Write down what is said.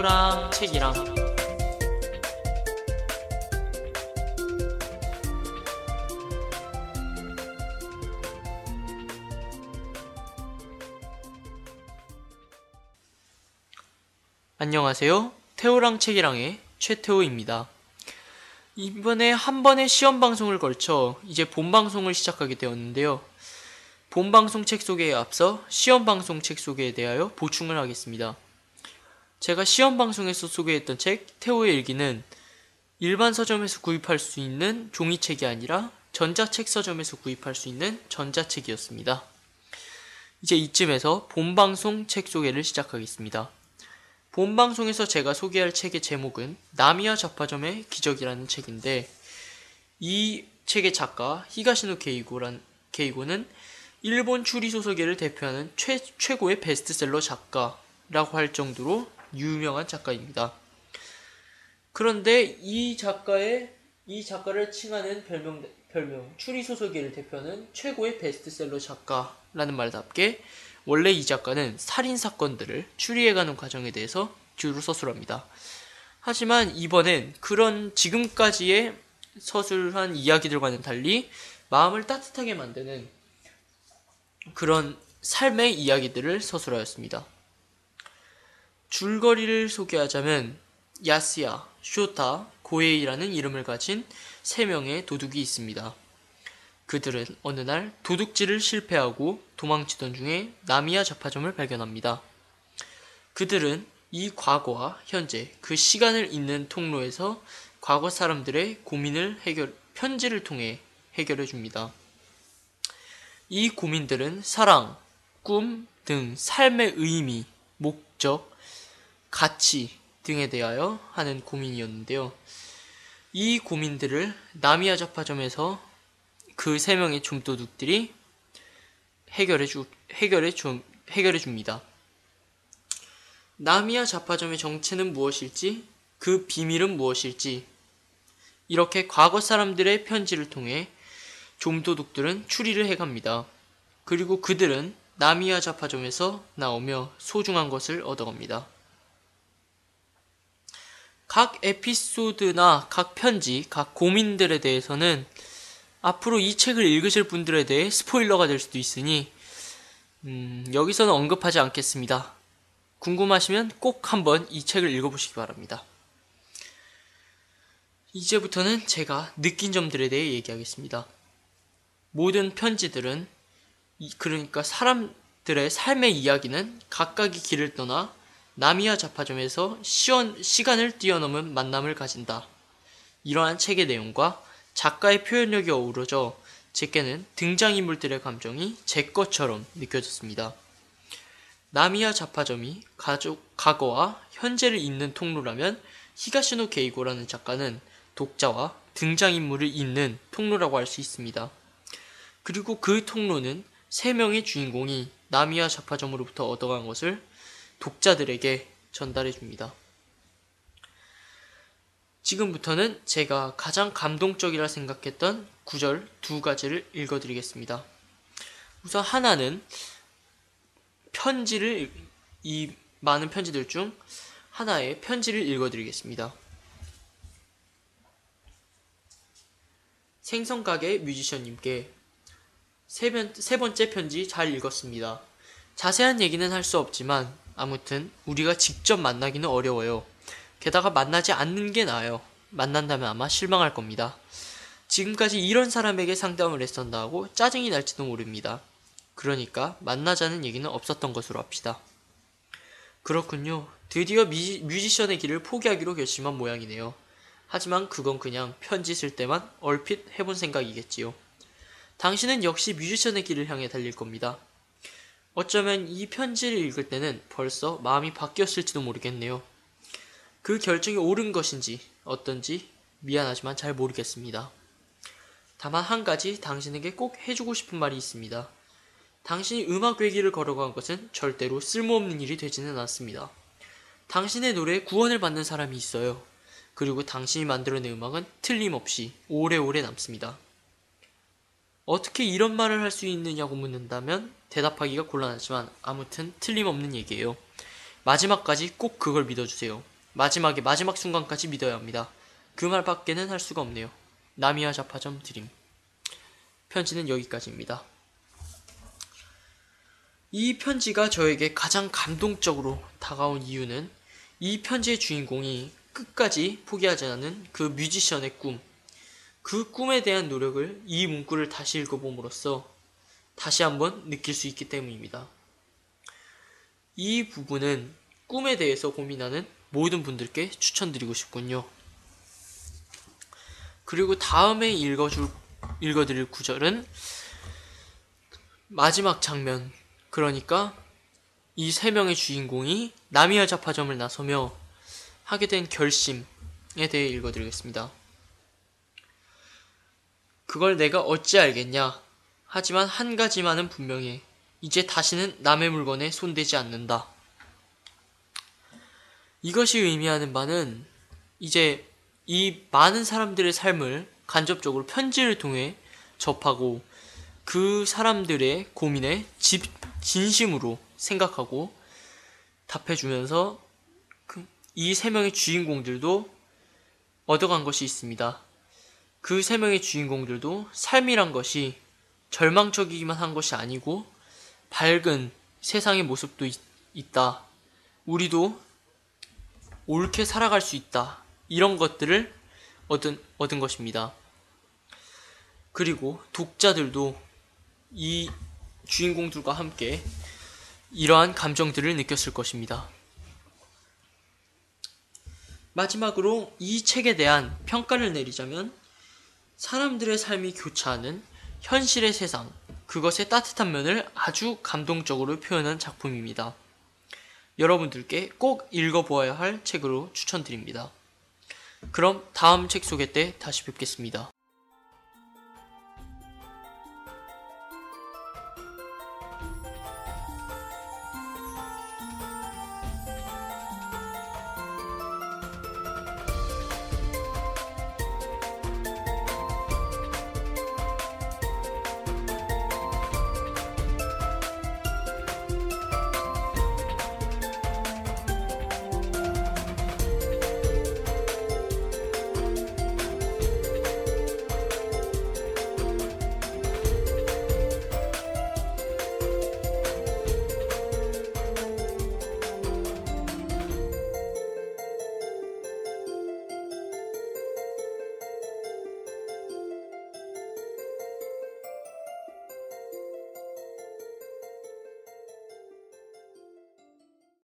태우랑 책이랑 안녕하세요. 태우랑 책이랑의 최태우입니다. 이번에 한 번의 시험 방송을 걸쳐 이제 본 방송을 시작하게 되었는데요. 본 방송 책 소개에 앞서 시험 방송 책 소개에 대하여 보충을 하겠습니다. 제가 시험 방송에서 소개했던 책 태우의 일기는 일반 서점에서 구입할 수 있는 종이책이 아니라 전자책 서점에서 구입할 수 있는 전자책이었습니다. 이제 이쯤에서 본방송 책 소개를 시작하겠습니다. 본방송에서 제가 소개할 책의 제목은 나미야 잡화점의 기적이라는 책인데 이 책의 작가 히가시노 게이고란 게이고는 일본 추리 소설계를 대표하는 최, 최고의 베스트셀러 작가라고 할 정도로 유명한 작가입니다. 그런데 이 작가의 이 작가를 칭하는 별명 별명 추리 소설계를 대표하는 최고의 베스트셀러 작가라는 말답게 원래 이 작가는 살인 사건들을 추리해가는 과정에 대해서 주로 서술합니다. 하지만 이번엔 그런 지금까지의 서술한 이야기들과는 달리 마음을 따뜻하게 만드는 그런 삶의 이야기들을 서술하였습니다. 줄거리를 소개하자면 야스야, 쇼타, 고에이라는 이름을 가진 세 명의 도둑이 있습니다. 그들은 어느 날 도둑질을 실패하고 도망치던 중에 나미야 잡화점을 발견합니다. 그들은 이 과거와 현재 그 시간을 잇는 통로에서 과거 사람들의 고민을 해결, 편지를 통해 해결해 줍니다. 이 고민들은 사랑, 꿈 등 삶의 의미, 목적, 가치 등에 대하여 하는 고민이었는데요. 이 고민들을 나미야 잡화점에서 그 세 명의 좀도둑들이 해결해 주 해결해 주 해결해 줍니다. 나미야 잡화점의 정체는 무엇일지, 그 비밀은 무엇일지, 이렇게 과거 사람들의 편지를 통해 좀도둑들은 추리를 해갑니다. 그리고 그들은 나미야 잡화점에서 나오며 소중한 것을 얻어갑니다. 각 에피소드나 각 편지, 각 고민들에 대해서는 앞으로 이 책을 읽으실 분들에 대해 스포일러가 될 수도 있으니 음, 여기서는 언급하지 않겠습니다. 궁금하시면 꼭 한번 이 책을 읽어보시기 바랍니다. 이제부터는 제가 느낀 점들에 대해 얘기하겠습니다. 모든 편지들은 그러니까 사람들의 삶의 이야기는 각각의 길을 떠나 나미야 자파점에서 시원, 시간을 뛰어넘은 만남을 가진다. 이러한 책의 내용과 작가의 표현력이 어우러져 제게는 등장인물들의 감정이 제 것처럼 느껴졌습니다. 나미야 자파점이 가족, 과거와 현재를 잇는 통로라면 히가시노 게이고라는 작가는 독자와 등장인물을 잇는 통로라고 할 수 있습니다. 그리고 그 통로는 세 명의 주인공이 나미야 자파점으로부터 얻어간 것을 독자들에게 전달해 줍니다. 지금부터는 제가 가장 감동적이라 생각했던 구절 두 가지를 읽어 드리겠습니다. 우선 하나는 편지를 이 많은 편지들 중 하나의 편지를 읽어 드리겠습니다. 생선가게 뮤지션님께 세, 번, 세 번째 편지 잘 읽었습니다. 자세한 얘기는 할 수 없지만 아무튼 우리가 직접 만나기는 어려워요. 게다가 만나지 않는 게 나아요. 만난다면 아마 실망할 겁니다. 지금까지 이런 사람에게 상담을 했었다고 짜증이 날지도 모릅니다. 그러니까 만나자는 얘기는 없었던 것으로 합시다. 그렇군요. 드디어 뮤지, 뮤지션의 길을 포기하기로 결심한 모양이네요. 하지만 그건 그냥 편지 쓸 때만 얼핏 해본 생각이겠지요. 당신은 역시 뮤지션의 길을 향해 달릴 겁니다. 어쩌면 이 편지를 읽을 때는 벌써 마음이 바뀌었을지도 모르겠네요. 그 결정이 옳은 것인지 어떤지 미안하지만 잘 모르겠습니다. 다만 한 가지 당신에게 꼭 해주고 싶은 말이 있습니다. 당신이 음악 외길을 걸어간 것은 절대로 쓸모없는 일이 되지는 않습니다. 당신의 노래에 구원을 받는 사람이 있어요. 그리고 당신이 만들어낸 음악은 틀림없이 오래오래 남습니다. 어떻게 이런 말을 할 수 있느냐고 묻는다면 대답하기가 곤란하지만 아무튼 틀림없는 얘기예요. 마지막까지 꼭 그걸 믿어주세요. 마지막에 마지막 순간까지 믿어야 합니다. 그 말밖에는 할 수가 없네요. 나미야 자파점 드림. 편지는 여기까지입니다. 이 편지가 저에게 가장 감동적으로 다가온 이유는 이 편지의 주인공이 끝까지 포기하지 않는 그 뮤지션의 꿈, 그 꿈에 대한 노력을 이 문구를 다시 읽어봄으로써 다시 한번 느낄 수 있기 때문입니다. 이 부분은 꿈에 대해서 고민하는 모든 분들께 추천드리고 싶군요. 그리고 다음에 읽어줄, 읽어드릴 구절은 마지막 장면, 그러니까 이 세 명의 주인공이 나미야 자파점을 나서며 하게 된 결심에 대해 읽어드리겠습니다. 그걸 내가 어찌 알겠냐? 하지만 한 가지만은 분명해. 이제 다시는 남의 물건에 손대지 않는다. 이것이 의미하는 바는 이제 이 많은 사람들의 삶을 간접적으로 편지를 통해 접하고 그 사람들의 고민에 집, 진심으로 생각하고 답해주면서 그, 이세 명의 주인공들도 얻어간 것이 있습니다. 그 세 명의 주인공들도 삶이란 것이 절망적이기만 한 것이 아니고 밝은 세상의 모습도 있, 있다. 우리도 옳게 살아갈 수 있다. 이런 것들을 얻은, 얻은 것입니다. 그리고 독자들도 이 주인공들과 함께 이러한 감정들을 느꼈을 것입니다. 마지막으로 이 책에 대한 평가를 내리자면 사람들의 삶이 교차하는 현실의 세상, 그것의 따뜻한 면을 아주 감동적으로 표현한 작품입니다. 여러분들께 꼭 읽어보아야 할 책으로 추천드립니다. 그럼 다음 책 소개 때 다시 뵙겠습니다.